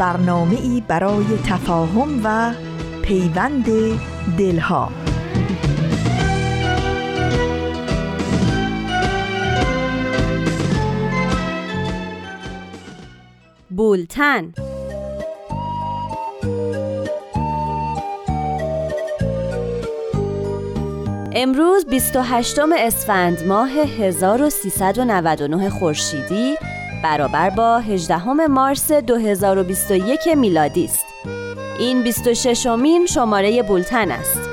برنامه ای برای تفاهم و پیوند دلها. بولتن. امروز 28 اسفند ماه 1399 خورشیدی. برابر با 18 مارس 2021 میلادی است. این 26 امین شماره بولتن است.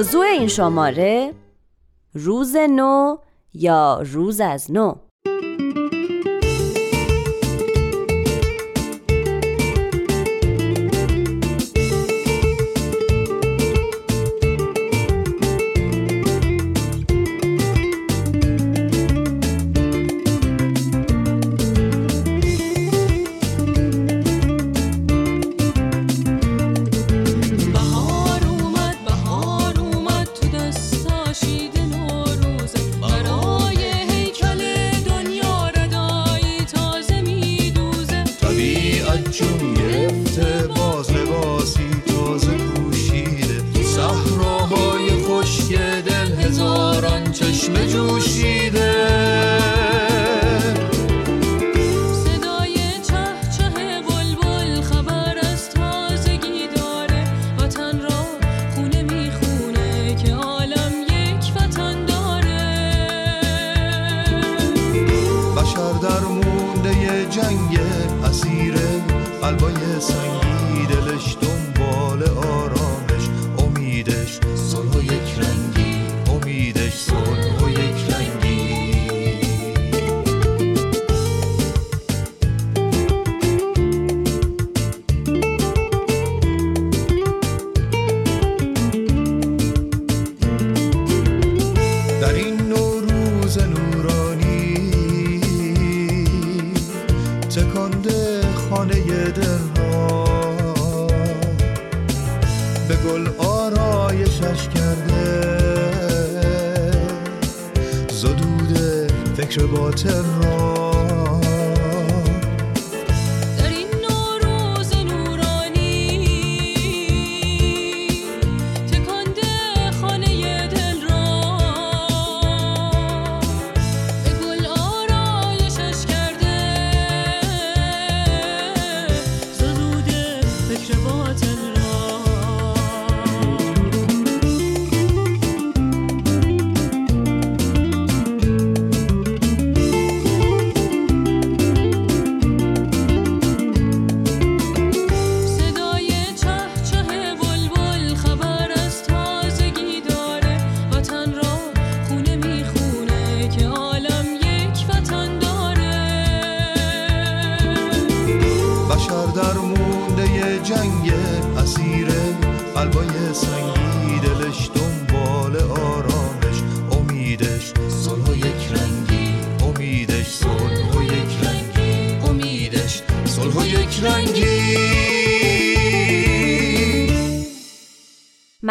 موضوع این شماره روز نو یا روز از نو؟ فکر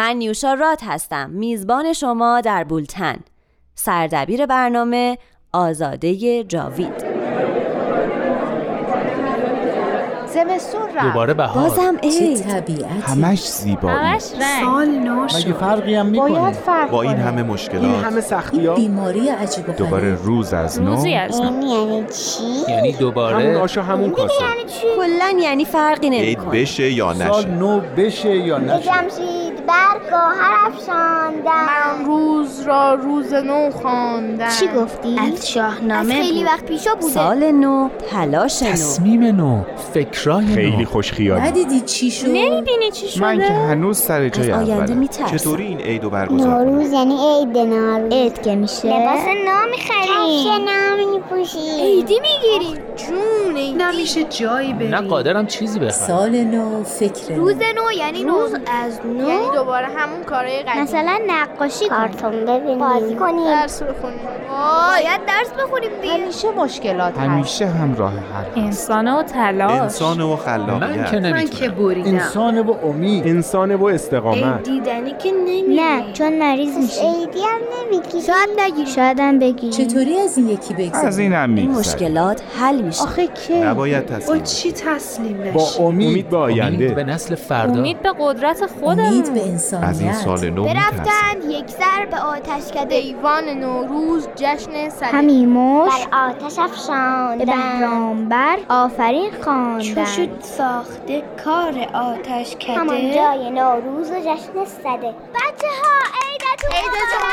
من نیوشا رات هستم میزبان شما در بولتن. سردبیر برنامه آزاده جاوید. زمستون رفت. دوباره بهار. بازم چه عید طبیعتی. همش زیبایی سال نو مگه فرقی هم باید می‌کنه؟ فرق با این. همه این مشکلات همه سختی ها بیماری عجیب و دوباره روز از نو. یعنی چی؟ یعنی همون دوباره آش و همون کاسه. کلا یعنی فرقی عید نمی‌کنه. بشه یا سال نشه. نو بشه یا نشه. جمشید برگ گوهر افشاندن روز را روز نو خواندن چی گفتی؟ از شاهنامه خیلی وقت پیشا بوده. سال نو تلاش نو. تصمیم نو فکرای خیلی نو. خوش خیالی ندیدی چی شد؟ نمی‌بینی چی من که شده؟ هنوز سر جای آینده اولم چطوری این عید رو برگزار نوروز یعنی عید نوروز. عید که میشه؟ لباس نو می‌خریم. کفش نو میپوشیم. عیدی می‌گیریم. جون عیدی. نمیشه جایی بریم. نه قادرم چیزی بخرم. سال نو فکر نو. روز نو یعنی روز از نو. یعنی دوباره همون کارهای قدیم مثلا نقاشی کارتون ببینیم. بازی کنیم. درس بخونیم. باید درس بخونیم همیشه مشکلات هست. همیشه هم راه حل انسان و تلاش. انسان و من که خلاقیت نمی‌تونم بریدم انسان و امید. انسان و استقامت. دیدنی که نمی نه چون مریض میشی. عیدی هم نمی‌گیری شاید نگیری شاید هم بگیری چطوری از این یکی از بگذری این هم میگذره مشکلات حل میشه. آخه که نباید با تسلیم چی تسلیم با نشی امید امید به امید به آینده نسل فردا. امید به قدرت خودمون. امید به انسانیت. از این سال نو برفتند یک سر به آتش کده. ایوان نوروز جشن صده همیموش بر آتش افشاندن. به بهرامبر. آفرین خواندن. ساخته کار آتش همان جای نوروز و جشن صده بچه ها عیدتون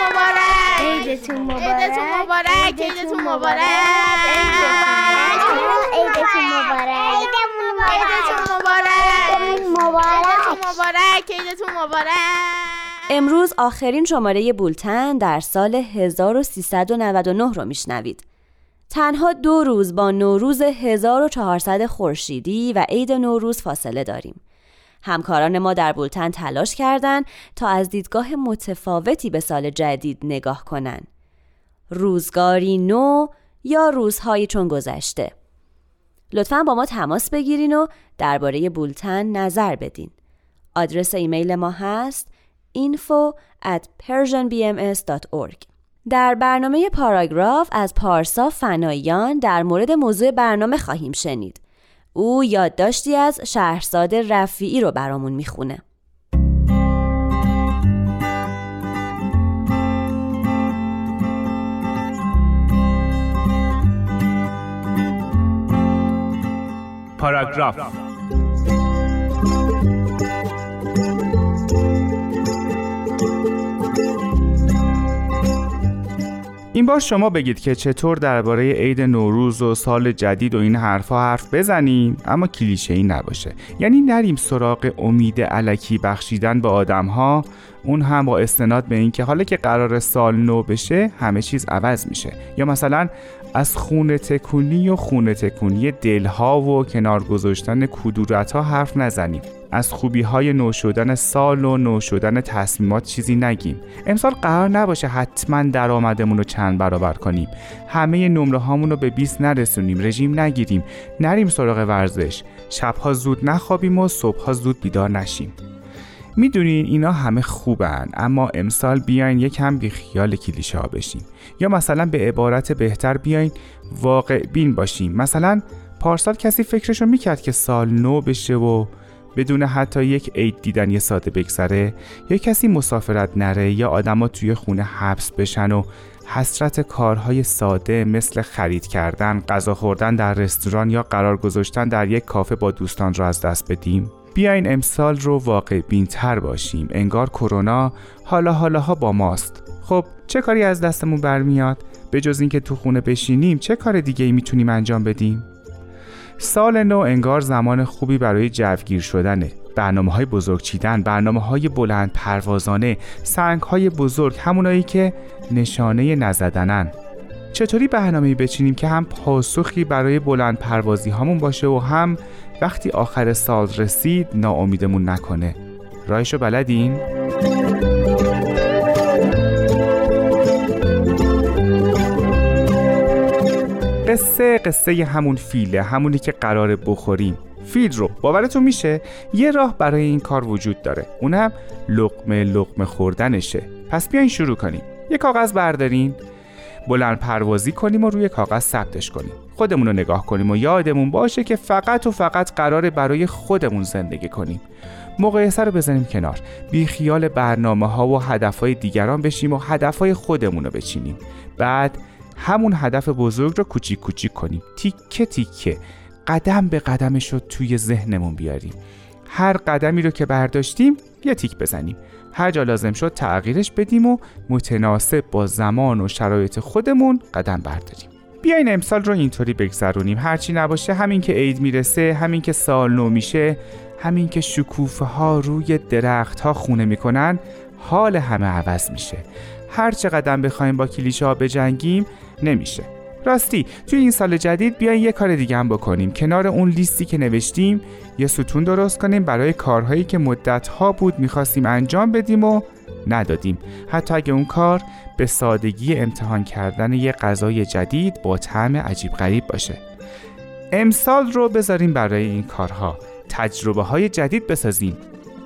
مبارک عیدتون مبارک عیدتون مبارک عیدتون مبارک عیدتون مبارک عیدتون مبارک عیدتون مبارک امروز آخرین شماره بولتن در سال 1399 رو میشنوید. تنها دو روز با نوروز 1400 خورشیدی و عید نوروز فاصله داریم. همکاران ما در بولتن تلاش کردند تا از دیدگاه متفاوتی به سال جدید نگاه کنن. روزگاری نو یا روزهایی چون گذشته. لطفا با ما تماس بگیرین و درباره بولتن نظر بدین. آدرس ایمیل ما هست info at persianbms.org در برنامه پاراگراف از پارسا فنایان در مورد موضوع برنامه خواهیم شنید. او یادداشتی از شهرزاد رفیعی رو برامون می‌خونه. پاراگراف این بار شما بگید که چطور درباره عید نوروز و سال جدید و این حرفها حرف بزنیم اما کلیشه ای نباشه. یعنی نریم سراغ امید علکی بخشیدن به آدم ها اون هم با استناد به اینکه حالا که قرار سال نو بشه همه چیز عوض میشه. یا مثلا از خونه تکونی و خونه تکونی دلها و کنار گذاشتن کدورت ها حرف نزنیم. از خوبی های نو شدن سال و نو شدن تصمیمات چیزی نگیم. امسال قرار نباشه حتما درآمدمون رو چند برابر کنیم. همه نمره هامون رو به 20 نرسونیم. رژیم نگیریم. نریم سراغ ورزش. شبها زود نخوابیم و صبحها زود بیدار نشیم. می‌دونین اینا همه خوبن اما امسال بیاین یکم بی خیال کلیشه ها بشیم یا مثلا به عبارت بهتر بیاین واقع بین باشیم. مثلا پارسال کسی فکرشو می‌کرد که سال نو بشه و بدون حتی یک عید دیدن یه ساعت بگذره یا کسی مسافرت نره یا آدما توی خونه حبس بشن و حسرت کارهای ساده مثل خرید کردن، غذا خوردن در رستوران یا قرار گذاشتن در یک کافه با دوستان را از دست بدیم. بیاین امسال رو واقع بینتر باشیم. انگار کرونا حالا حالاها با ماست. خب چه کاری از دستمون برمیاد؟ به جز اینکه تو خونه بشینیم چه کار دیگه ای می‌تونیم انجام بدیم؟ سال نو انگار زمان خوبی برای جوگیر شدنه. برنامه های بزرگ چیدن برنامه های بلند پروازانه سنگ های بزرگ همونایی که نشانه نزدنن. چطوری برنامه بچینیم که هم پاسخی برای بلند پروازی هامون باشه و هم وقتی آخر سال رسید ناامیدمون نکنه؟ راهشو بلدین؟ قصه قصه همون فیله همونی که قراره بخوریم. فیل رو. باورتون میشه؟ یه راه برای این کار وجود داره. اونم لقمه لقمه خوردنشه. پس بیاین شروع کنیم. یه کاغذ بردارین. بلند پروازی کنیم و روی کاغذ ثبتش کنیم. خودمون رو نگاه کنیم و یادمون باشه که فقط و فقط قراره برای خودمون زندگی کنیم. مقایسه رو بزنیم کنار. بی خیال برنامه ها و هدف های دیگران بشیم و هدف های خودمون رو بچینیم. بعد همون هدف بزرگ رو کوچیک کوچیک کنیم. تیکه تیکه. قدم به قدمش رو توی ذهنمون بیاریم. هر قدمی رو که برداشتیم یه تیک بزنیم. هر جا لازم شد تغییرش بدیم و متناسب با زمان و شرایط خودمون قدم برداریم. بیاین امسال رو اینطوری بگذرونیم. هرچی نباشه همین که عید می‌رسه همین که سال نو میشه همین که شکوفه ها روی درخت ها خونه می‌کنن حال همه عوض میشه. هر چه قدم بخوایم با کلیشه ها بجنگیم نمیشه. راستی توی این سال جدید بیاین یه کار دیگه هم بکنیم. کنار اون لیستی که نوشتیم یه ستون درست کنیم برای کارهایی که مدت ها بود می‌خواستیم انجام بدیم و ندادیم. حتی اگه اون کار به سادگی امتحان کردن یه غذای جدید با طعم عجیب غریب باشه. امسال رو بذاریم برای این کارها. تجربه های جدید بسازیم.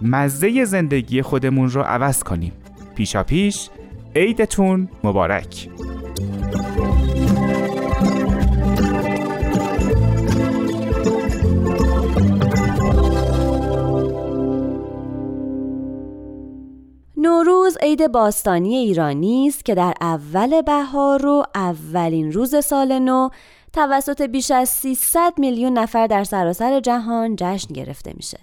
مزه زندگی خودمون رو عوض کنیم. پیشا پیش عیدتون مبارک. نوروز عید باستانی ایرانی است که در اول بهار و اولین روز سال نو توسط بیش از 300 میلیون نفر در سراسر جهان جشن گرفته میشه.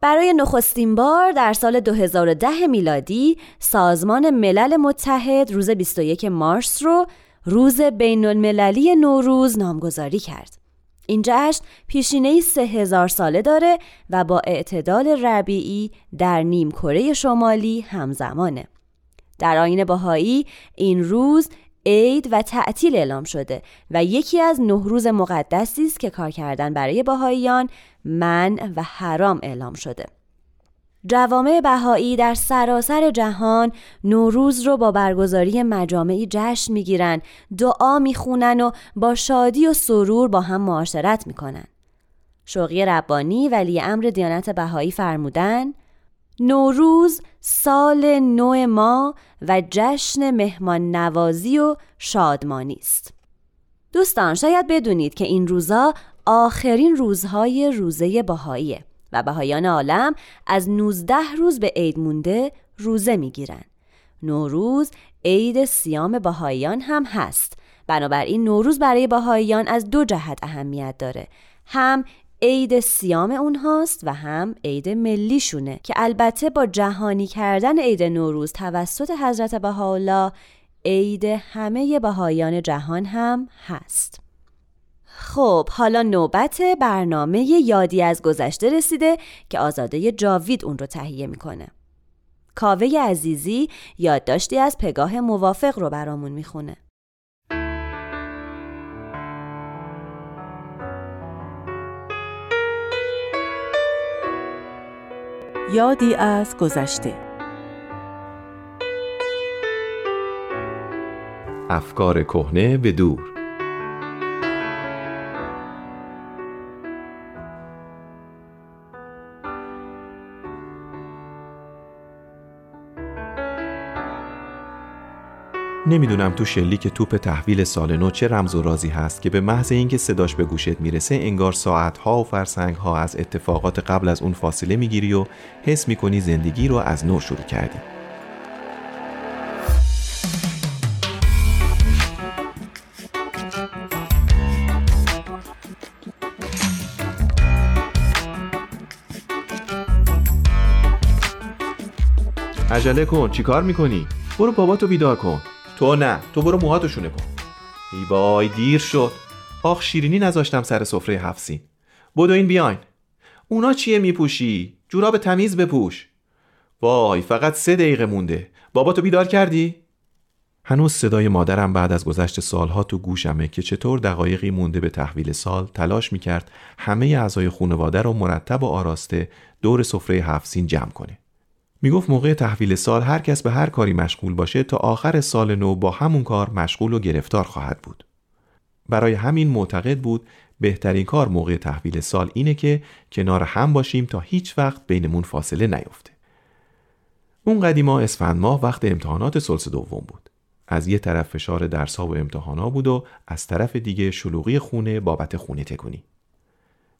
برای نخستین بار در سال 2010 میلادی سازمان ملل متحد روز 21 مارس رو روز بین المللی نوروز نامگذاری کرد. این جشن پیشینه سه هزار ساله داره و با اعتدال ربیعی در نیم کره شمالی همزمانه. در آین باهایی این روز عید و تعطیل اعلام شده و یکی از نه روز مقدسی است که کار کردن برای باهاییان من و حرام اعلام شده. جوامع بهایی در سراسر جهان نوروز رو با برگزاری مجامعی جشن می‌گیرن. دعا می‌خونن و با شادی و سرور با هم معاشرت می‌کنن. شوقی ربانی ولی امر دیانت بهایی فرمودن نوروز سال نو ما و جشن مهمان نوازی و شادمانی است. دوستان شاید بدونید که این روزا آخرین روزهای روزه بهاییه. و بهایان عالم از 19 روز به عید مونده روزه می‌گیرن. نوروز عید سیام بهاییان هم هست. بنابراین نوروز برای بهاییان از دو جهت اهمیت داره. هم عید سیام اونهاست و هم عید ملیشونه که البته با جهانی کردن عید نوروز توسط حضرت بهاءالله عید همه بهاییان جهان هم هست. خب حالا نوبت برنامه یادی از گذشته رسیده که آزاده جاوید اون رو تهیه می‌کنه. کاوه عزیزی یادداشتی از پگاه موافق رو برامون می‌خونه. یادی از گذشته افکار کهنه به دور نمی‌دونم تو شلیک توپ تحویل سال نو چه رمز و رازی هست که به محض اینکه صداش به گوشت می‌رسه انگار ساعتها و فرسنگها از اتفاقات قبل از اون فاصله می‌گیری و حس می‌کنی زندگی رو از نو شروع کردی عجله کن چیکار می‌کنی؟ برو باباتو بیدار کن تو نه تو برو موهاتو شونه کن. ای وای دیر شد. آخ شیرینی نذاشتم سر سفره هفسین بدو این بیاین. اونا چیه میپوشی؟ جوراب تمیز بپوش. وای فقط سه دقیقه مونده. باباتو بیدار کردی؟ هنوز صدای مادرم بعد از گذشت سالها تو گوشمه که چطور دقایقی مونده به تحویل سال تلاش می‌کرد همه اعضای خانواده رو مرتب و آراسته دور سفره هفسین جمع کنه. می‌گفت موقع تحویل سال هر کس به هر کاری مشغول باشه تا آخر سال نو با همون کار مشغول و گرفتار خواهد بود. برای همین معتقد بود بهترین کار موقع تحویل سال اینه که کنار هم باشیم تا هیچ وقت بینمون فاصله نیفته. اون قدیما اسفند ماه وقت امتحانات سلس دوم بود. از یه طرف فشار درسا و امتحانا بود و از طرف دیگه شلوغی خونه بابت خونه تکونی.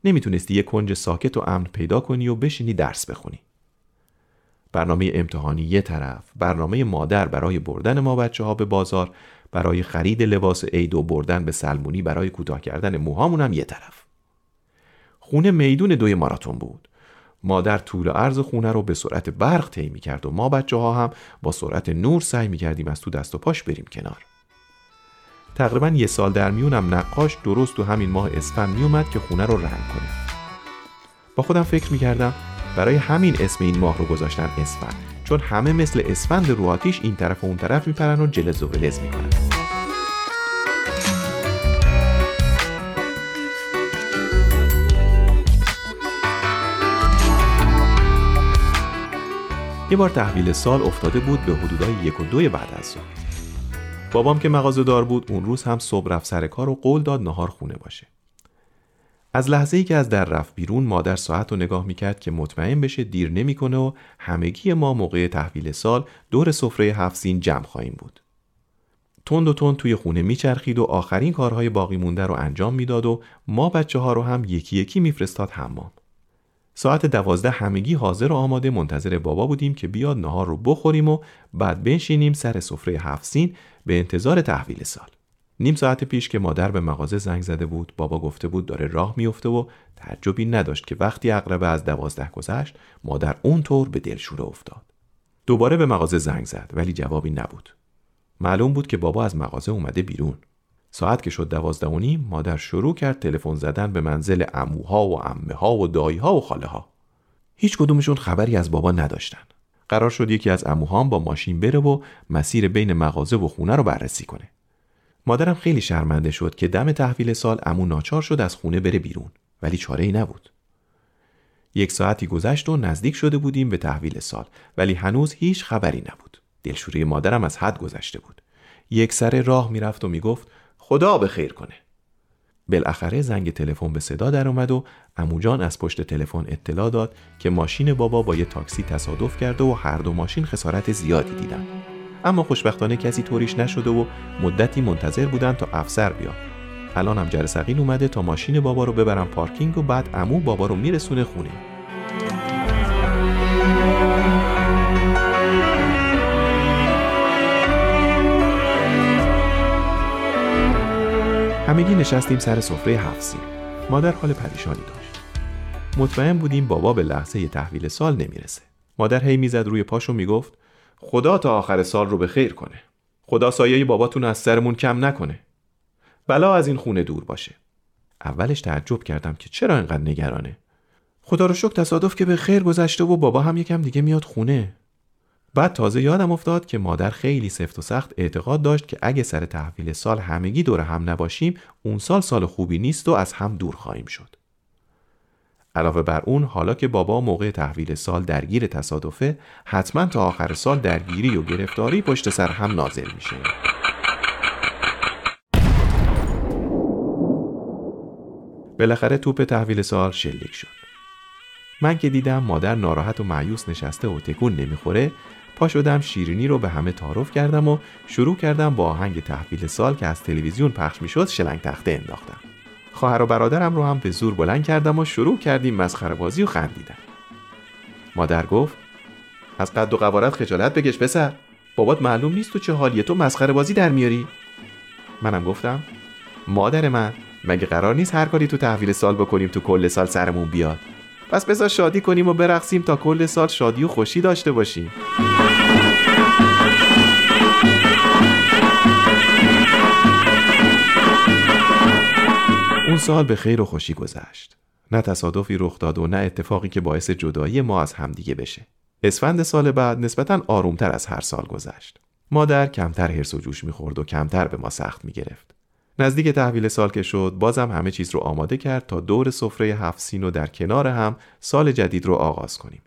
نمی‌تونستی یه کنج ساکت و امن پیدا کنی و بشینی درس بخونی. برنامه امتحانی یه طرف، برنامه مادر برای بردن ما بچه ها به بازار، برای خرید لباس عید و بردن به سلمونی برای کوتاه کردن موهامون هم یه طرف. خونه میدون دوی ماراتون بود. مادر طول و عرض خونه رو به سرعت برق طی کرد و ما بچه ها هم با سرعت نور سعی می کردیم از تو دست و پاش بریم کنار. تقریبا یه سال در میونم نقاش درست تو همین ماه اسفند میومد که خونه رو رنگ کنه. با خودم فکر می کردم برای همین اسم این ماه رو گذاشتن اسفند. چون همه مثل اسفند رو آتیش این طرف و اون طرف میپرن و جلز و ولز می‌کنن. یه بار تحویل سال افتاده بود به حدودای یک و دوی بعد از ظهر. بابام که مغازه دار بود اون روز هم صبح رفت سر کار و قول داد نهار خونه باشه. از لحظه ای که از در رفت بیرون مادر ساعت رو نگاه می‌کرد که مطمئن بشه دیر نمی‌کنه و همگی ما موقع تحویل سال دور سفره هفت سین جمع خواهیم بود. تند و تند توی خونه میچرخید و آخرین کارهای باقی مونده رو انجام می‌داد و ما بچه ها رو هم یکی یکی میفرستاد حمام. ساعت دوازده همگی حاضر و آماده منتظر بابا بودیم که بیاد نهار رو بخوریم و بعد بنشینیم سر سفره هفت سین به انتظار تحویل سال. نیم ساعت پیش که مادر به مغازه زنگ زده بود بابا گفته بود داره راه میفته و تعجبی نداشت که وقتی اقربه از دوازده گذشت مادر اونطور به دلشوره افتاد. دوباره به مغازه زنگ زد ولی جوابی نبود. معلوم بود که بابا از مغازه اومده بیرون. ساعت که شد دوازده و نیم مادر شروع کرد تلفن زدن به منزل اموها و امه ها و دایی ها و خاله ها هیچ کدومشون خبری از بابا نداشتن. قرار شد یکی از اموهام با ماشین بره و مسیر بین مغازه و خونه رو بررسی کنه. مادرم خیلی شرمنده شد که دم تحویل سال امو ناچار شد از خونه بره بیرون ولی چاره ای نبود. یک ساعتی گذشت و نزدیک شده بودیم به تحویل سال ولی هنوز هیچ خبری نبود. دلشوری مادرم از حد گذشته بود. یک سر راه می‌رفت و می‌گفت خدا به خیر کنه. بالاخره زنگ تلفن به صدا در اومد و اموجان از پشت تلفن اطلاع داد که ماشین بابا با یه تاکسی تصادف کرده و هر دو ماشین خسارت زیادی دیدن. اما خوشبختانه کسی طوریش نشده و مدتی منتظر بودن تا افسر بیاد. الان هم جرسقین اومده تا ماشین بابا رو ببرم پارکینگ و بعد امو بابا رو میرسونه خونه. همگی نشستیم سر سفره هفت مادر حال پریشانی داشت. مطمئن بودیم بابا به لحظه تحویل سال نمی‌رسه. مادر هی می‌زد روی پاشو می‌گفت خدا تا آخر سال رو به خیر کنه. خدا سایه باباتون از سرمون کم نکنه. بلا از این خونه دور باشه. اولش تعجب کردم که چرا اینقدر نگرانه. خدا رو شکر تصادف که به خیر گذشته و بابا هم یکم دیگه میاد خونه. بعد تازه یادم افتاد که مادر خیلی سفت و سخت اعتقاد داشت که اگه سر تحویل سال همگی دور هم نباشیم اون سال سال خوبی نیست و از هم دور خواهیم شد. علاوه بر اون حالا که بابا موقع تحویل سال درگیر تصادفه حتما تا آخر سال درگیری و گرفتاری پشت سر هم نازل میشه. بالاخره توپ تحویل سال شلیک شد. من که دیدم مادر ناراحت و معیوس نشسته و تکون نمی‌خوره پا شدم شیرینی رو به همه تعارف کردم و شروع کردم با آهنگ تحویل سال که از تلویزیون پخش می‌شد شلنگ تخته انداختم. خواهر و برادرم رو هم به زور بلند کردم و شروع کردیم مسخره بازی و خندیدن. مادر گفت از قد و قوارت خجالت بگش پسر. بابات معلوم نیست تو چه حالیه. تو مسخره بازی در میاری. منم گفتم مادر من مگه قرار نیست هر کاری تو تحویل سال بکنیم تو کل سال سرمون بیاد؟ پس بذار شادی کنیم و برقصیم تا کل سال شادی و خوشی داشته باشیم. سال به خیر و خوشی گذشت. نه تصادفی رخ داد و نه اتفاقی که باعث جدایی ما از همدیگه بشه. اسفند سال بعد نسبتا آرومتر از هر سال گذشت. مادر کمتر هرس و جوش می‌خورد و کمتر به ما سخت می‌گرفت. نزدیک تحویل سال که شد بازم همه چیز رو آماده کرد تا دور سفره هفت سین و در کنار هم سال جدید رو آغاز کنیم.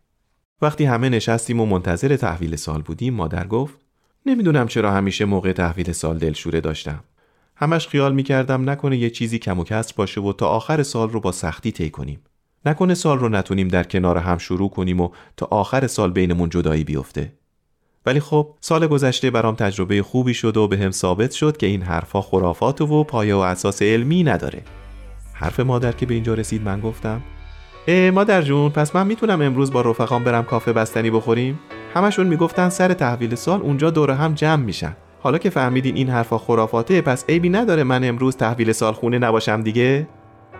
وقتی همه نشستیم و منتظر تحویل سال بودیم مادر گفت نمی‌دونم چرا همیشه موقع تحویل سال دلشوره داشتم. همش خیال می‌کردم نکنه یه چیزی کم و کسر باشه و تا آخر سال رو با سختی طی کنیم. نکنه سال رو نتونیم در کنار هم شروع کنیم و تا آخر سال بینمون جدایی بیفته. ولی خب سال گذشته برام تجربه خوبی شد و به هم ثابت شد که این حرفها خرافات و پایه و اساس علمی نداره حرف مادر که به اینجا رسید من گفتم اه مادر جون پس من می‌تونم امروز با رفقام برم کافه بستنی بخوریم همشون می‌گفتن سر تحویل سال اونجا دور هم جمع میشن حالا که فهمیدین این حرفا خرافاته پس عیبی نداره من امروز تحویل سال خونه نباشم دیگه؟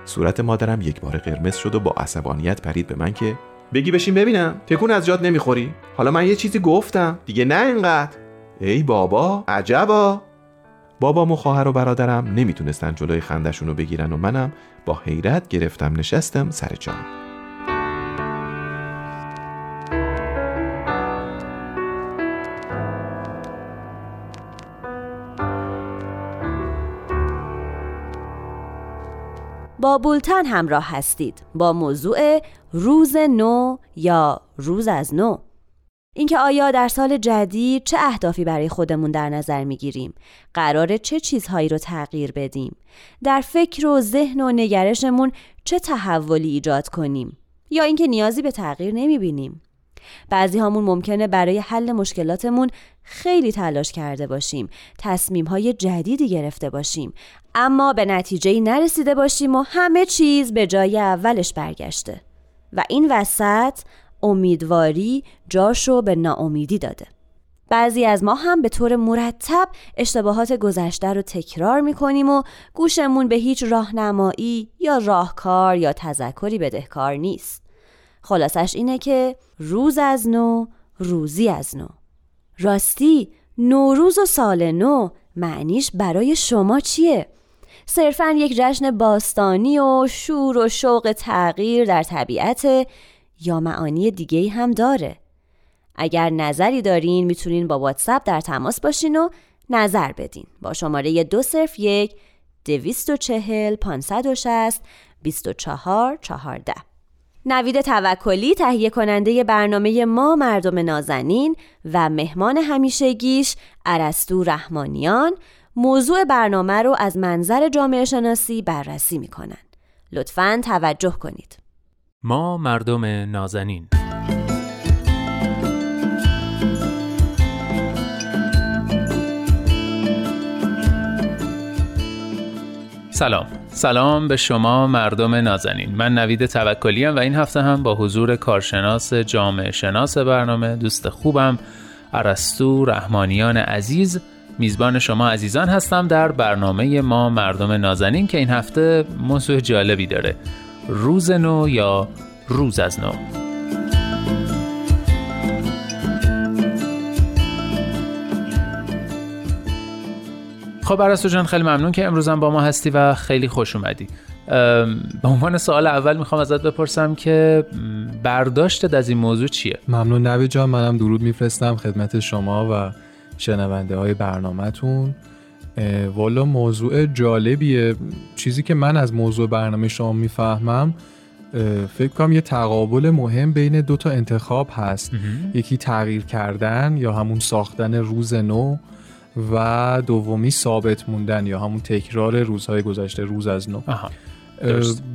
صورت مادرم یک بار قرمز شد و با عصبانیت پرید به من که بگی بشین ببینم. تکون از جات نمی‌خوری. حالا من یه چیزی گفتم. دیگه نه اینقدر. ای بابا. عجبا. بابام و خواهر و برادرم نمی‌تونستن جلوی خندشون رو بگیرن و منم با حیرت گرفتم نشستم سر جام. با بولتن همراه هستید. با موضوع روز نو یا روز از نو. اینکه آیا در سال جدید چه اهدافی برای خودمون در نظر می‌گیریم؟ قرار چه چیزهایی رو تغییر بدیم؟ در فکر و ذهن و نگرشمون چه تحولی ایجاد کنیم؟ یا اینکه نیازی به تغییر نمی‌بینیم؟ بعضی هامون ممکنه برای حل مشکلاتمون خیلی تلاش کرده باشیم تصمیم های جدیدی گرفته باشیم اما به نتیجه نرسیده باشیم و همه چیز به جای اولش برگشته. و این وسط امیدواری جاشو به ناامیدی داده. بعضی از ما هم به طور مرتب اشتباهات گذشته رو تکرار می‌کنیم و گوشمون به هیچ راهنمایی یا راهکار یا تذکری بدهکار نیست. خلاصش اینه که روز از نو روزی از نو. راستی نوروز و سال نو معنیش برای شما چیه؟ صرفا یک جشن باستانی و شور و شوق تغییر در طبیعت یا معانی دیگه هم داره. اگر نظری دارین می‌تونین با واتساپ در تماس باشین و نظر بدین. با شماره دو صرف یک دویست و چهل پانصد و شست بیست و چهار چهارده. نوید توکلی تهیه کننده برنامه ما مردم نازنین و مهمان همیشگیش ارسطو رحمانیان موضوع برنامه رو از منظر جامعه شناسی بررسی می‌کنن. لطفاً توجه کنید. ما مردم نازنین. سلام. سلام به شما مردم نازنین. من نوید توکلی و این هفته هم با حضور کارشناس جامعه شناس برنامه دوست خوبم ارسطو رحمانیان عزیز. میزبان شما عزیزان هستم در برنامه ما مردم نازنین که این هفته موضوع جالبی داره. روز نو یا روز از نو؟ خب ارسطو جان خیلی ممنون که امروزم با ما هستی و خیلی خوش اومدی. به عنوان سوال اول می‌خوام ازت بپرسم که برداشتت از این موضوع چیه؟ ممنون نوی جان منم درود میفرستم خدمت شما و شنونده های برنامهتون والا موضوع جالبیه. چیزی که من از موضوع برنامه شما می‌فهمم فکر کنم یه تقابل مهم بین دو تا انتخاب هست. یکی تغییر کردن یا همون ساختن روز نو. و دومی ثابت موندن یا همون تکرار روزهای گذشته روز از نو.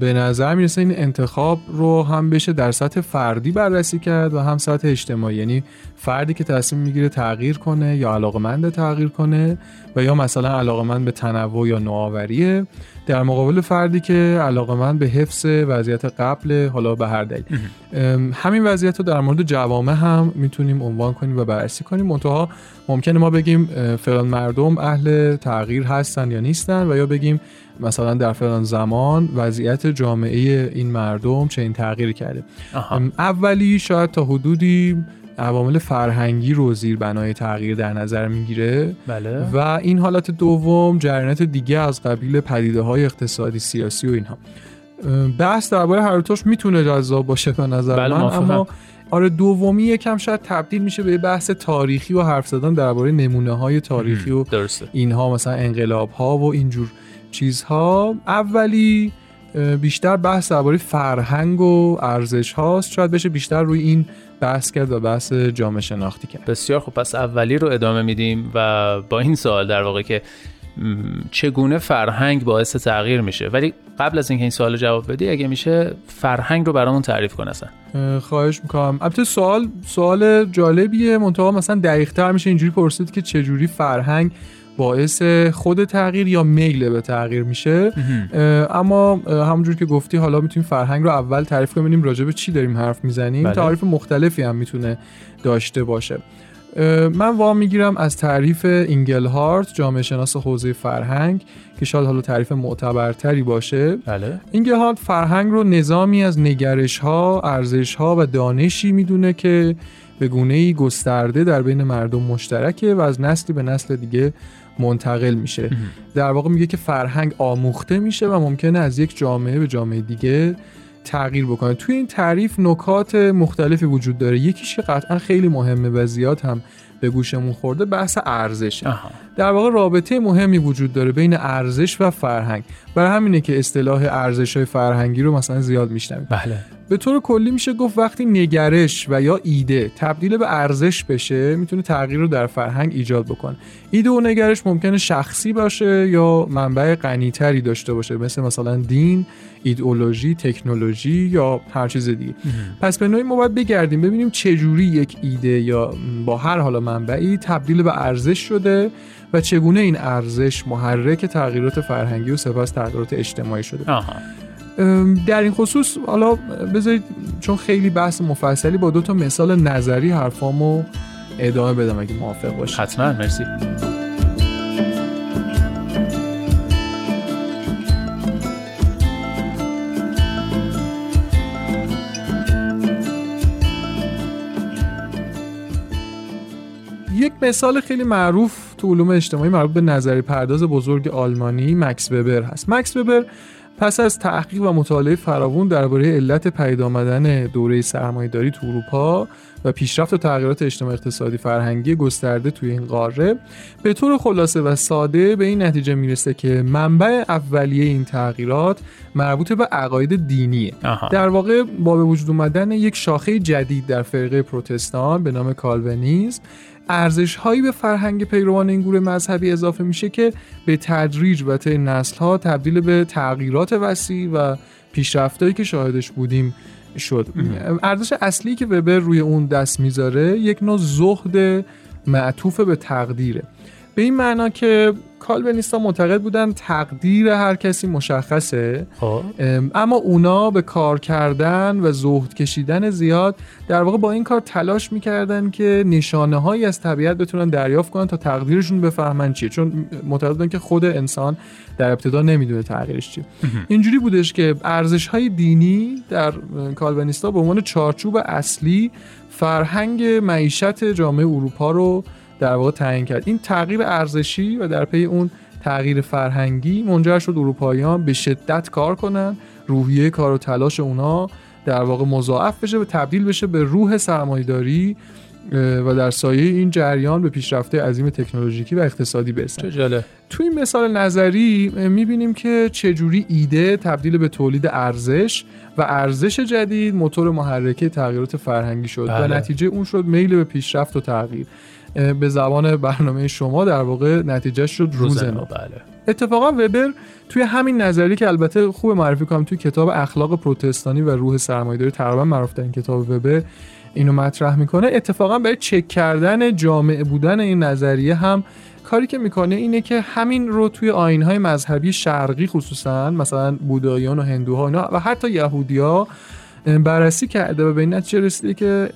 به نظر می‌رسه این انتخاب رو هم بشه در سطح فردی بررسی کرد و هم سطح اجتماعی. یعنی فردی که تصمیم می‌گیره تغییر کنه یا علاقمند تغییر کنه و یا مثلا علاقمند به تنوع یا نوآوریه. در مقابل فردی که علاقمند به حفظ وضعیت قبل حالا به هر دلیل. همین وضعیت رو در مورد جوامع هم می‌تونیم عنوان کنیم و بررسی کنیم. منتها ممکنه ما بگیم فلان مردم اهل تغییر هستن یا نیستن و یا بگیم مثلا در فلان زمان وضعیت جامعه این مردم چه این تغییر کرده اولی شاید تا حدودی عوامل فرهنگی رو زیر بنای تغییر در نظر می‌گیره بله. و این حالت دوم جریانات دیگه از قبیل پدیده های اقتصادی سیاسی و اینها بحث درباره هر دوتاش می‌تونه جذاب باشه به نظر بله من. اما آره دومی یکم شاید تبدیل میشه به بحث تاریخی و حرف زدن درباره نمونه های تاریخی و درسته. اینها مثلا انقلاب ها و اینجور چیزها اولی بیشتر بحث درباره فرهنگ و ارزش هاست. شاید بشه بیشتر روی این بحث کرد و بحث جامعه شناختی کرد. بسیار خوب. پس اولی رو ادامه میدیم و با این سوال در واقع که چگونه فرهنگ باعث تغییر میشه؟ ولی قبل از اینکه این سوال جواب بدی اگه میشه فرهنگ رو برامون تعریف کن اصلا. خواهش می‌کنم. البته سوال سوال جالبیه. منتها مثلا دقیق تر میشه اینجوری پرسید که چجوری فرهنگ باعث خود تغییر یا میل به تغییر میشه. اما همونجور که گفتی حالا می‌تونیم فرهنگ رو اول تعریف کنیم ببینیم راجع به چی داریم حرف می‌زنیم. بله. تعریف مختلفی هم می‌تونه داشته باشه. من وام می‌گیرم از تعریف اینگلهارت جامعه شناس حوزه فرهنگ که شاید حالا تعریف معتبرتری باشه. بله. اینگلهارت فرهنگ رو نظامی از نگرش ها، ارزش ها و دانشی می‌دونه که به گونه گسترده در بین مردم مشترکه و از نسلی به نسل دیگه منتقل میشه. در واقع میگه که فرهنگ آموخته میشه و ممکنه از یک جامعه به جامعه دیگه تغییر بکنه. توی این تعریف نکات مختلفی وجود داره. یکیش که قطعا خیلی مهمه و زیاد هم به گوشمون خورده بحث ارزش در واقع رابطه مهمی وجود داره بین ارزش و فرهنگ. برای همینه که اصطلاح ارزش های فرهنگی رو مثلا زیاد میشنویم. بله. به طور کلی میشه گفت وقتی نگرش و یا ایده تبدیل به ارزش بشه می‌تونه تغییر رو در فرهنگ ایجاد بکنه. ایده و نگرش ممکنه شخصی باشه یا منبع غنیتری داشته باشه مثل مثلا دین ایدئولوژی تکنولوژی یا هر چیز دیگه. پس به نوعی ما باید بگردیم ببینیم چجوری یک ایده یا با هر حالا منبعی تبدیل به ارزش شده و چگونه این ارزش محرک تغییرات فرهنگی و سپس تغییرات اجتماعی شده. آها. در این خصوص حالا بذارید چون خیلی بحث مفصلی با دو تا مثال نظری حرفامو ادامه بدم اگه موافق باشید. حتما مرسی. یک مثال خیلی معروف تو علوم اجتماعی مربوط به نظری پرداز بزرگ آلمانی مکس وبر هست. مکس وبر پس از تحقیق و مطالعه فراوون درباره علت پدید آمدن دوره سرمایه‌داری تو اروپا و پیشرفت و تغییرات اجتماعی اقتصادی فرهنگی گسترده توی این قاره به طور خلاصه و ساده به این نتیجه می‌رسه که منبع اولیه این تغییرات مربوط به عقاید دینیه آها. در واقع با به وجود اومدن یک شاخه جدید در فرقه پروتستان به نام کالونیزم ارزش هایی به فرهنگ پیروان این گروه مذهبی اضافه میشه که به تدریج و طی نسل ها تبدیل به تغییرات وسیع و پیشرفتایی که شاهدش بودیم شد. ارزش اصلی که وبر روی اون دست می‌ذاره یک نوع زهد معطوف به تقدیره. به این معنا که کالونیستا معتقد بودن تقدیر هر کسی مشخصه. ام، اما اونا به کار کردن و زهد کشیدن زیاد در واقع با این کار تلاش می‌کردن که نشانه هایی از طبیعت بتونن دریافت کنن تا تقدیرشون بفهمن چیه. چون معتقد بودن که خود انسان در ابتدا نمی‌دونه تغییرش چیه. اینجوری بودش که ارزش های دینی در کالونیستا به عنوان چارچوب اصلی فرهنگ معیشت جامعه اروپا رو در واقع تعیین کرد. این تغییر ارزشی و در پی اون تغییر فرهنگی منجر شد اروپاییان به شدت کار کنن روحیه کار و تلاش اونا در واقع مضاعف بشه و تبدیل بشه به روح سرمایه‌داری اه، و در سایه این جریان به پیشرفته عظیم تکنولوژیکی و اقتصادی برسن. چه جالب. تو این مثال نظری می‌بینیم که چجوری ایده تبدیل به تولید ارزش و ارزش جدید موتور محرکه تغییرات فرهنگی شد و بله. نتیجه اون شد میل به پیشرفت و تغییر. به زبان برنامه شما در واقع نتیجه شد روزنو بله. اتفاقا وبر توی همین نظری که البته خوب معرفی کنم توی کتاب اخلاق پروتستانی و روح سرمایه‌داری تقریبا معروف ترین کتاب وبر اینو مطرح می‌کنه. اتفاقا برای چک کردن جامعه بودن این نظریه هم کاری که می‌کنه اینه که همین رو توی آینهای مذهبی شرقی خصوصا مثلا بودایان و هندوها اینا و حتی یهودیا بررسی کرده و به این نتیجه رسیده که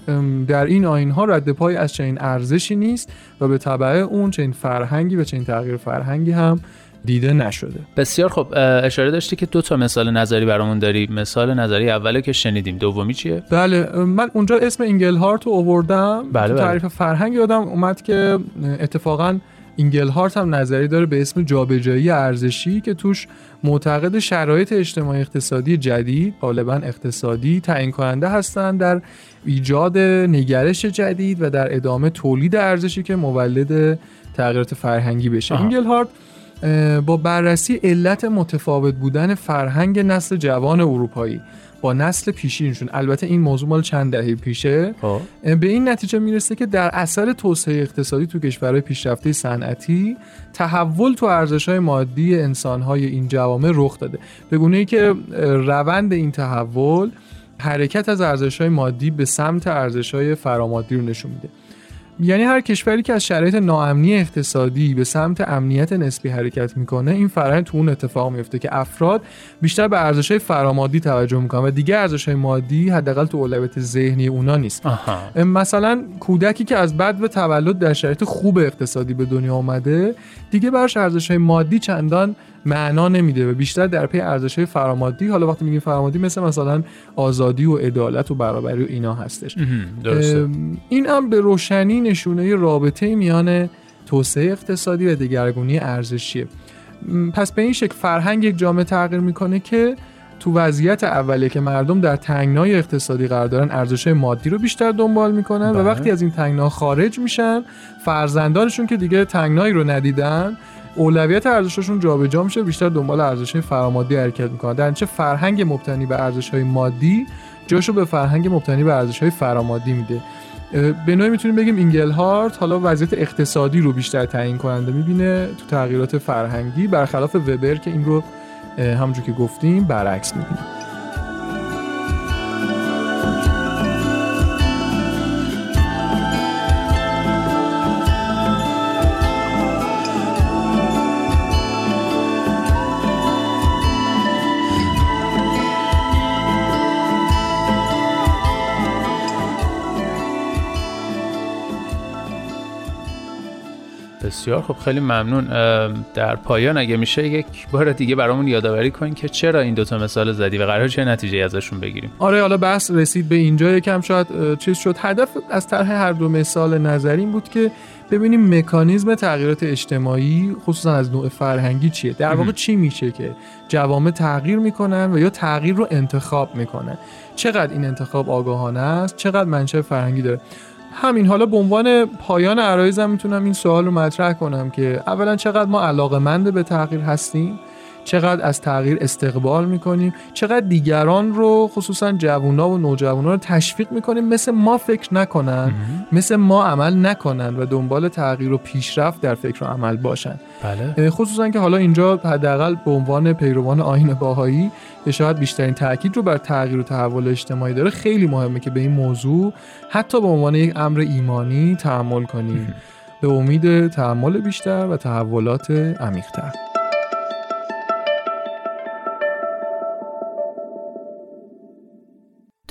در این آینها رد پای از چنین ارزشی نیست و به تبع اون چنین فرهنگی و چنین تغییر فرهنگی هم دیده نشده. بسیار خب اشاره داشتی که دو تا مثال نظری برامون داری. مثال نظری اولی که شنیدیم دومی چیه؟ بله من اونجا اسم اینگلهارت رو آوردم. بله، تو بله. تعریف فرهنگ یادم اومد که اتفاقا اینگلهارت هم نظری داره به اسم جابجایی ارزشی که توش معتقد شرایط اجتماعی اقتصادی جدید غالبا اقتصادی تعیین کننده هستند در ایجاد نگرش جدید و در ادامه تولید ارزشی که مولد تغییرات فرهنگی بشه. اینگلهارت با بررسی علت متفاوت بودن فرهنگ نسل جوان اروپایی. با نسل پیشینشون البته این موضوع مال چند دهه پیشه. خب. اه، به این نتیجه می‌رسه که در اثر توسعه اقتصادی تو کشورهای پیشرفته صنعتی تحول تو ارزش‌های مادی انسان‌های این جوامع رخ داده. به گونه‌ای که اه، روند این تحول حرکت از ارزش‌های مادی به سمت ارزش‌های فرامادی رو نشون میده. یعنی هر کشوری که از شرایط ناامنی اقتصادی به سمت امنیت نسبی حرکت می‌کنه این فرآیند تو اون اتفاق میفته که افراد بیشتر به ارزش‌های فرامادی توجه می‌کنن و دیگه ارزش‌های مادی حداقل تو اولویت ذهنی اونا نیست. آها. مثلا کودکی که از بعد به تولد در شرایط خوب اقتصادی به دنیا آمده دیگه براش ارزش‌های مادی چندان معنا نمیده و بیشتر در پی ارزش‌های فرامادی حالا وقتی میگیم فرامادی مثل مثلا آزادی و عدالت و برابری و اینا هستش. درسته این هم به روشنی نشونه رابطه میان توسعه اقتصادی و دگرگونی ارزشیه پس به این شکل فرهنگ یک جامعه تغییر می‌کنه که تو وضعیت اولیه که مردم در تنگنای اقتصادی قرار دارن ارزش مادی رو بیشتر دنبال می‌کنن و بله. وقتی از این تنگنا خارج میشن فرزندانشون که دیگه تنگنایی رو ندیدن اولویت ارزششون جابجا میشه بیشتر دنبال ارزش فرامادی حرکت می‌کنن. در نتیجه فرهنگ مبتنی به ارزش های مادی جاشو به فرهنگ مبتنی به ارزش های فرامادی میده. به نوعی می‌تونیم بگیم اینگلهارت حالا وضعیت اقتصادی رو بیشتر تعیین کننده می‌بینه تو تغییرات فرهنگی. برخلاف وبر که این رو همونجور که گفتیم برعکس می‌بینه. بسیار خب خیلی ممنون. در پایان اگه میشه یک بار دیگه برامون یادآوری کن که چرا این دوتا مثال زدی و قرار چه نتیجه ازشون بگیریم. آره حالا بحث رسید به اینجا. یکم شاید چیز شد. هدف از طرح هر دو مثال نظری این بود که ببینیم مکانیزم تغییرات اجتماعی خصوصا از نوع فرهنگی چیه؟ در واقع چی میشه که جوامع تغییر می‌کنن و یا تغییر رو انتخاب می‌کنن؟ چقدر این انتخاب آگاهانه است؟ چقدر منشأ فرهنگی داره؟ همین حالا به عنوان پایان عرایزم می‌تونم این سوال رو مطرح کنم که اولا چقدر ما علاقمند به تغییر هستیم؟ چقدر از تغییر استقبال می‌کنیم چقدر دیگران رو خصوصا جوونا و نوجوانا رو تشویق می‌کنیم مثل ما فکر نکنن مثل ما عمل نکنن و دنبال تغییر و پیشرفت در فکر و عمل باشن. بله. خصوصا که حالا اینجا حداقل به عنوان پیروان آیین باهایی که شاید بیشترین تاکید رو بر تغییر و تحول اجتماعی داره. خیلی مهمه که به این موضوع حتی به عنوان یک امر ایمانی تحمل کنیم. به امید تحمل بیشتر و تحولات عمیق‌تر.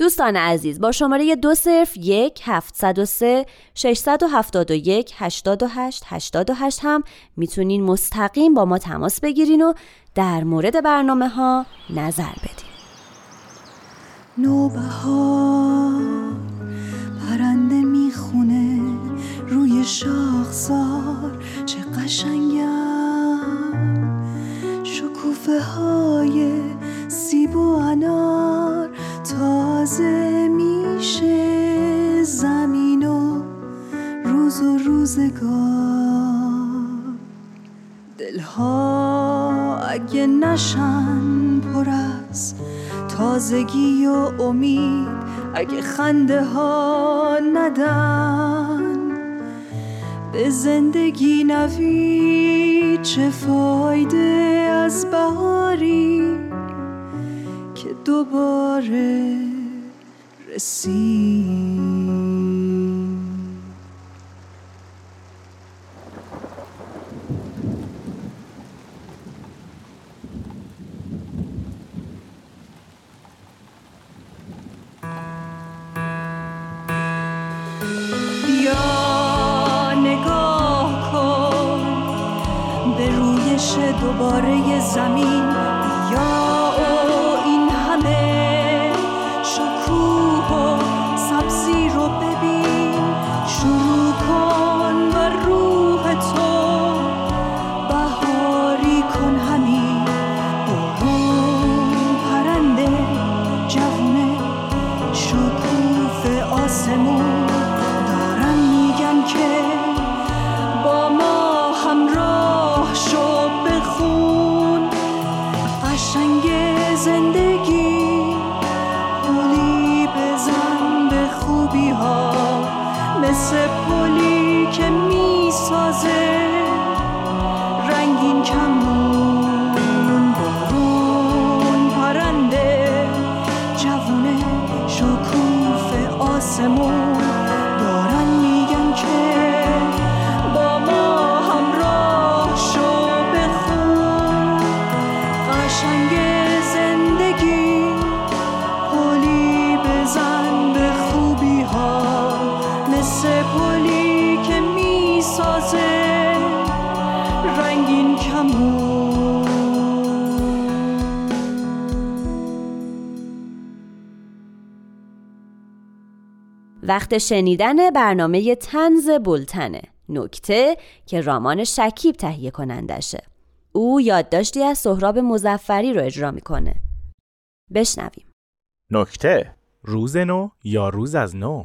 دوستان عزیز با شماره دو صرف یک هفتصد و سه ششصد و هفتاد و یک هشتاد و هشت هشتاد و هشت هم می‌تونین مستقیم با ما تماس بگیرین و در مورد برنامه ها نظر بدین. نوبهار پرنده می‌خونه روی شاخسار چه قشنگم. شکوفه های سیب و انار. تازه میشه زمین و روز و روزگار. دلها اگه نشن پر از تازگی و امید اگه خنده ها ندن به زندگی نوید چه فایده از بهاری؟ دوباره رسید دوباره زمین. وقت شنیدن برنامه تنز بلتنه. نکته که رامان شکیب تهیه کنندشه. او یادداشتی از سهراب مزفری رو اجرا می‌کنه. بشنویم. نکته روز نو یا روز از نو؟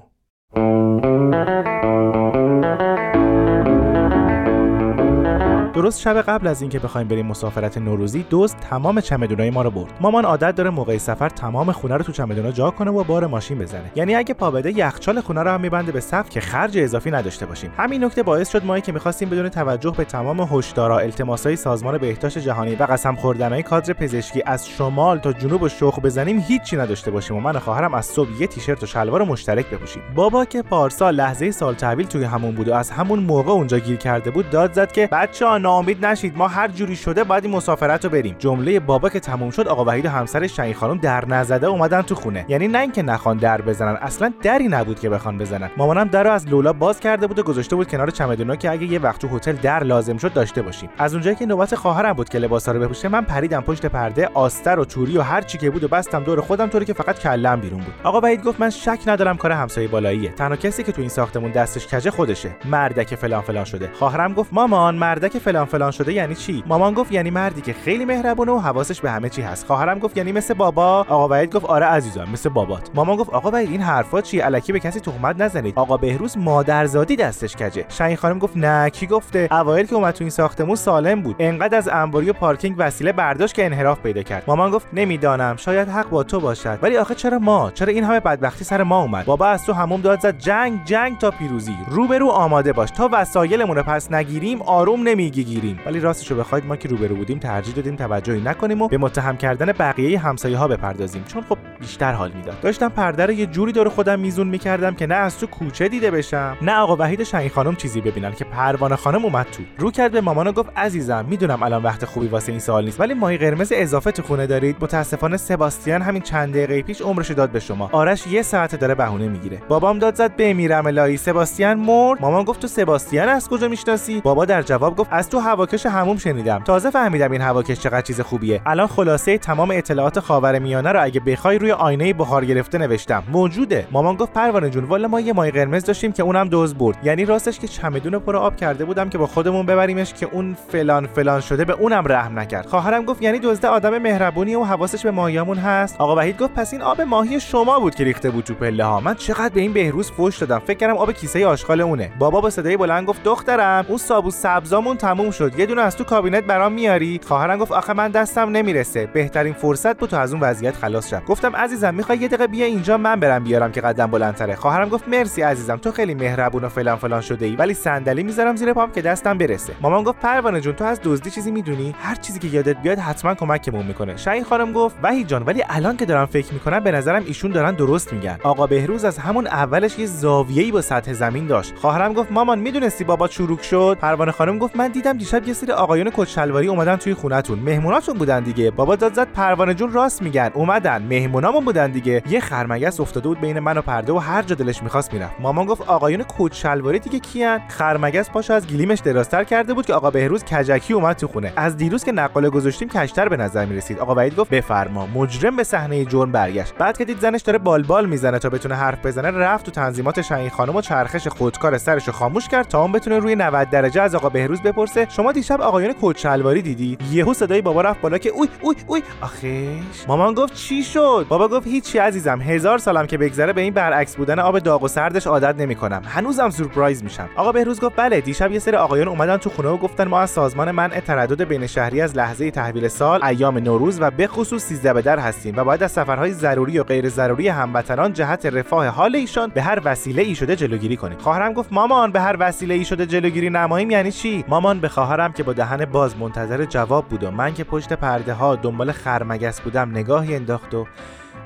درست شب قبل از اینکه بخوایم بریم مسافرت نوروزی دوست تمام چمدونای ما رو برد. مامان عادت داره موقع سفر تمام خونه رو تو چمدونا جا کنه و بار ماشین بزنه. یعنی اگه پا بده یخچال خونه رو هم میبنده به صف که خرج اضافی نداشته باشیم. همین نکته باعث شد مایی که می‌خواستیم بدون توجه به تمام هشدارا التماسای سازمان بهداشت جهانی و قسم خوردنهای کادر پزشکی از شمال تا جنوب و شخ بزنیم هیچی نداشته باشیم و من خواهرم از صبح یه تیشرت و شلوار مشترک بپوشیم. بابا که پارسال لحظه سال تحویل توی همون بود و از همون موقع اونجا گیر کرده بود داد زد که بچه‌ها ناامید نشید. ما هر جوری شده باید این مسافرت رو بریم. جمله بابا که تموم شد آقا وحید و همسرش شهین خانم در نزده اومدن تو خونه. یعنی نه اینکه نخوان در بزنن اصلا دری نبود که بخوان بزنن. مامانم در رو از لولا باز کرده بود و گذاشته بود کنار چمدونا که اگه یه وقت تو هتل در لازم شد داشته باشیم. از اونجایی که نوبت خواهرم بود که لباسا رو بپوشه من پریدم پشت پرده آستر و توری و هر چی که بود و بستم دور خودم طوری که فقط کلم بیرون بود. آقا وحید گفت من شک ندارم کار همسایه بالاییه. تنها کسی که تو این ساختمون دستش کجه خودشه. مردک فلان فلان شده. خواهرم گفت مامان مردک فلان فلان شده یعنی چی؟ مامان گفت یعنی مردی که خیلی مهربونه و حواسش به همه چی هست. خواهرم گفت یعنی مثل بابا. آقا وحید گفت آره عزیزم مثل بابات. مامان گفت آقا وحید این حرفا چی الکی به کسی تهمت نزنید. آقا بهروز مادرزادی دستش کجه؟ شاهین خانم گفت نه کی گفته؟ اوایل که اومد تو این ساختمون سالم بود. انقدر از انباری و پارکینگ وسیله برداشت که انحراف پیدا کرد. مامان گفت نمی‌دانم شاید حق با تو باشد. ولی آخه چرا ما؟ چرا این همه بدبختی سر ما اومد؟ بابا از تو هموم داد زد جنگ جنگ تا پیروزی. روبرو آماده باش. تا وسایلمون رو پس نگیریم آروم نمی‌گیریم ولی راستشو بخواید ما که روبرو بودیم ترجیح دادیم توجهی نکنیم و به متهم کردن بقیه همسایه ها بپردازیم. چون خب بیشتر حال می‌داد. داشتم پرده رو یه جوری دور خودم میزون می‌کردم که نه از تو کوچه دیده بشم نه آقا وحید شهین خانم چیزی ببینن که پروانه خانم اومد تو. رو کرد به مامان و گفت عزیزم می‌دونم الان وقت خوبی واسه این سوال نیست ولی ماهی قرمز اضافه تو خونه دارید؟ متاسفانه سباستیان همین چند دقیقه پیش عمرش داد به شما. آرش یه ساعت داره بهونه می‌گیره. بابام داد زد بمیرم الهی. سباستیان مرد؟ مامان گفت تو سباستیان از کجا می‌شناسی؟ بابا در جواب گفت از هواکش هموم شنیدم. تازه فهمیدم این هواکش چقدر چیز خوبیه. الان خلاصه تمام اطلاعات خاورمیانه رو اگه بخوای روی آینه بخار گرفته نوشتم. موجوده. مامان گفت پروانه جون والا ما یه ماهی قرمز داشتیم که اونم دوز برد. یعنی راستش که چمدون پر آب کرده بودم که با خودمون ببریمش که اون فلان فلان شده به اونم رحم نکرد. خواهرم گفت یعنی دزده آدم مهربونی و حواسش به ماهیامون هست. آقا وحید گفت پس این آب ماهی شما بود که ریخته بود تو پله ها. من چقدر به این بهروز فوش دادم. فکر کردم آب کیسه آشغال اونه. بابا با صدای بلند گفت دخترم اون سابو سبزامون تموم شد. یه دونه از تو کابینت برام میاری؟ خواهرم گفت آخه من دستم نمی‌رسه. بهترین فرصت بود تو از اون وضعیت خلاص شم. گفتم عزیزم می‌خوای یه دقیقه بیا اینجا من برم بیارم که قدم بلندتره. خواهرم گفت مرسی عزیزم تو خیلی مهربون و فلان فلان شده ای ولی صندلی می‌ذارم زیر پام که دستم برسه. مامان گفت پروانه جون تو از دزدی چیزی می‌دونی؟ هر چیزی که یادت بیاد حتما کمکمون می‌کنه. شاهین خانم گفت وحید جان ولی الان که دارم فکر می‌کنم به نظرم ایشون دارن درست میگن. آقا بهروز از همون اولش یه زاویه‌ای با سطح زمین داشت. خواهرم گفت مامان می‌دونستی بابا چروک شد؟ پروانه خانم گفت من دیدم دیشب یه سری آقایون کچلواری اومدن توی خونتون. مهموناتون بودن دیگه. بابا داد زد پروانه جون راست میگن. اومدن. مهمونامون بودن دیگه. یه خرمگس افتاده بود بین من و پرده و هر جا دلش می‌خواست می‌رفت. مامان گفت آقایون کچلواری دیگه کیان؟ خرمگس پاشو از گلیمش درازتر کرده بود که آقا بهروز کجکی اومد تو خونه. از دیروز که نقاله گذاشتیم کشتر به نظر می‌رسید. آقا وحید گفت بفرما. مجرم به صحنه جرم برگشت. بعد که دید زنش داره بالبال می‌زنه تا بتونه حرف بزنه رفت تو تنظیمات شاهین خانم و چرخش خودکار سرشو خاموش کرد تا اون بتونه روی 90 درجه از آقا بهروز بپرسه شما دیشب آقایان کچلواری دیدی؟ یهو صدای بابا رفت بالا که اوی اوی اوی. آخش مامان گفت چی شد؟ بابا گفت هیچی عزیزم. هزار سالم که بگذره به این برعکس بودن آب داغ و سردش عادت نمی‌کنم. هنوزم سورپرایز میشم. آقا بهروز گفت بله دیشب یه سری آقایان اومدن تو خونه و گفتن ما از سازمان منع تردد بین شهری از لحظه تحویل سال ایام نوروز و به خصوص 13 به در هستیم و باید از سفرهای ضروری و غیر ضروری هموطنان جهت رفاه حال ایشان به هر وسیله ای شده جلوگیری کنیم. خواهرم گفت مامان به هر وسیله ای شده جلوگیری نماییم یعنی چی؟ مامان به خواهرم که با دهن باز منتظر جواب بود و من که پشت پرده ها دنبال خرمگس بودم نگاهی انداخت و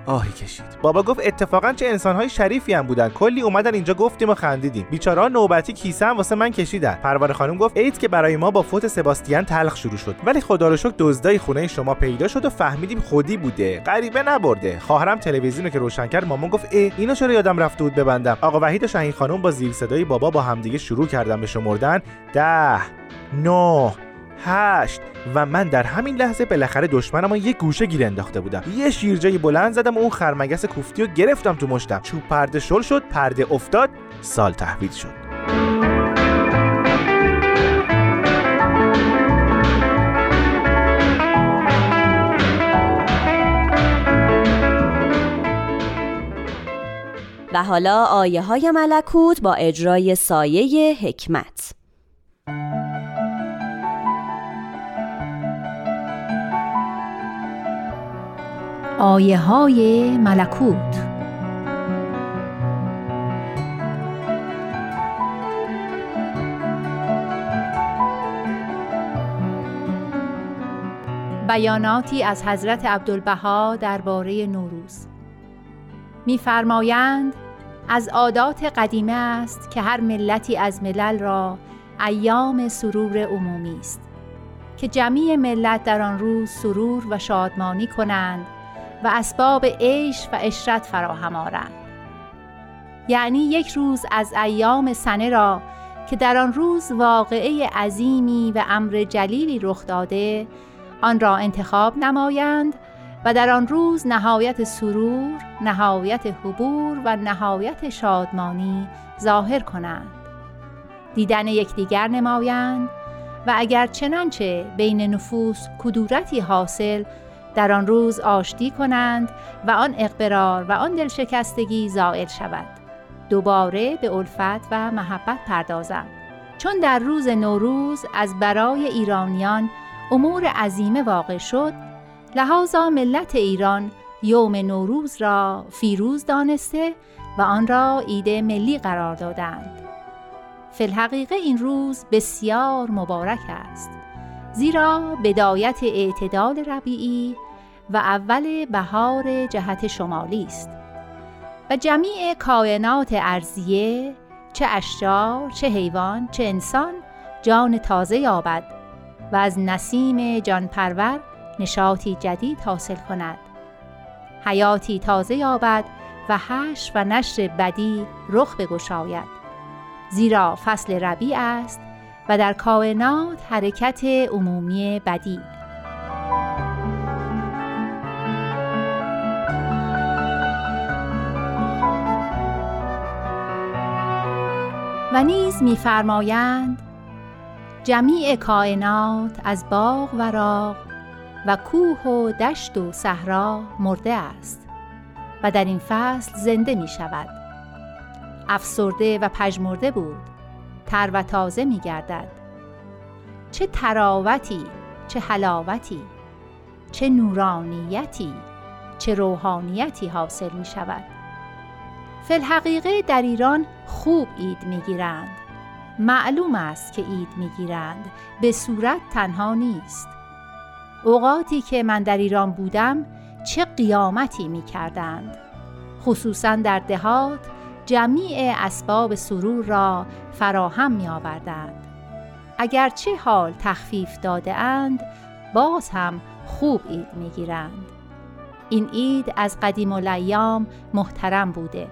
آهی کشید. بابا گفت اتفاقا چه انسانهای شریفی هم بودن. کلی اومدن اینجا گفتیم و خندیدیم. بیچاره‌ها نوبتی کیسه هم واسه من کشیدن. پروانه خانم گفت عید که برای ما با فوت سباستیان تلخ شروع شد. ولی خدا رو شکر دزدای خونه شما پیدا شد و فهمیدیم خودی بوده. غریبه نبرده. خواهرم تلویزیون رو که روشن کرد مامان گفت ای اینو چرا یادم رفته بود ببندم؟ آقا وحید و شاهین خانم با زیر صدای بابا با همدیگه شروع کردن به شمردن. ده. نه هشت. و من در همین لحظه بالاخره دشمنم یه گوشه گیر انداخته بودم. یه شیرجه بلند زدم و اون خرمگس کوفتی رو گرفتم تو مشتم. چوب پرده شل شد پرده افتاد سال تحویل شد. و حالا آیه های ملکوت با اجرای سایه حکمت. آیه های ملکوت. بیاناتی از حضرت عبدالبها درباره نوروز. می‌فرمایند از عادات قدیمه است که هر ملتی از ملل را ایام سرور عمومی است که جمیع ملت در آن روز سرور و شادمانی کنند و اسباب عیش و اشرت فراهم آرند. یعنی یک روز از ایام سنه را که در آن روز واقعه عظیمی و امر جلیلی رخ داده آن را انتخاب نمایند و در آن روز نهایت سرور، نهایت حبور و نهایت شادمانی ظاهر کنند. دیدن یکدیگر نمایند و اگر چنانچه بین نفوس کدورتی حاصل در آن روز آشتی کنند و آن اقبرار و آن دلشکستگی زائل شود. دوباره به الفت و محبت پردازند چون در روز نوروز از برای ایرانیان امور عظیمه واقع شد لحاظا ملت ایران یوم نوروز را فیروز دانسته و آن را عید ملی قرار دادند. فی الحقیقه این روز بسیار مبارک است. زیرا بدایت اعتدال ربیعی و اول بهار جهت شمالی است. و جمیع کائنات ارزیه چه اشجار چه حیوان چه انسان جان تازه یابد و از نسیم جان پرور نشاطی جدید حاصل کند. حیاتی تازه یابد و حش و نشر بدی رخ بگشاید. زیرا فصل ربیع است و در کائنات حرکت عمومی بدی و نیز می‌فرمایند جمیع کائنات از باغ و راغ و کوه و دشت و صحرا مرده است و در این فصل زنده می شود افسرده و پژمرده بود. تر و تازه می گردد چه تراوتی چه حلاوتی چه نورانیتی چه روحانیتی حاصل می شود فی الحقیقه در ایران خوب عید می گیرند معلوم است که عید می گیرند به صورت تنها نیست. اوقاتی که من در ایران بودم چه قیامتی می کردند خصوصا در دهات جمیع اسباب سرور را فراهم می آوردند اگرچه حال تخفیف داده اند باز هم خوب عید می گیرند این عید از قدیم الایام محترم بوده.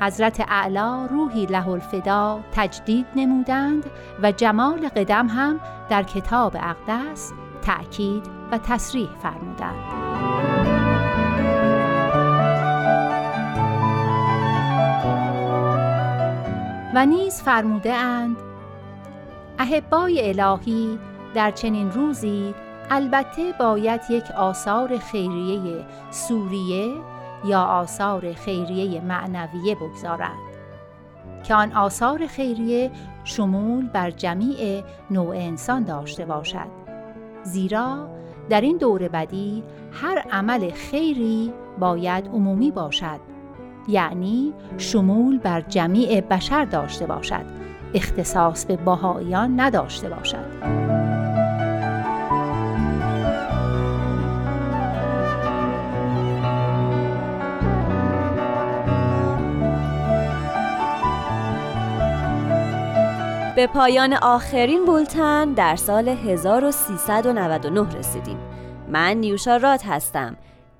حضرت اعلی روحی له الفدا تجدید نمودند و جمال قدم هم در کتاب اقدس تأکید و تصریح فرمودند. و نیز فرموده اند احبای الهی در چنین روزی البته باید یک آثار خیریه سوریه یا آثار خیریه معنویه بگذارند که آن آثار خیریه شمول بر جمیع نوع انسان داشته باشد زیرا در این دور بدی هر عمل خیری باید عمومی باشد یعنی شمول بر جمیع بشر داشته باشد. اختصاص به باهایان نداشته باشد. به پایان آخرین بولتن در سال 1399 رسیدیم. من نیوشا رات هستم.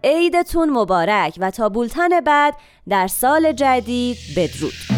عیدتون مبارک و تا بولتن بعد در سال جدید بدرود.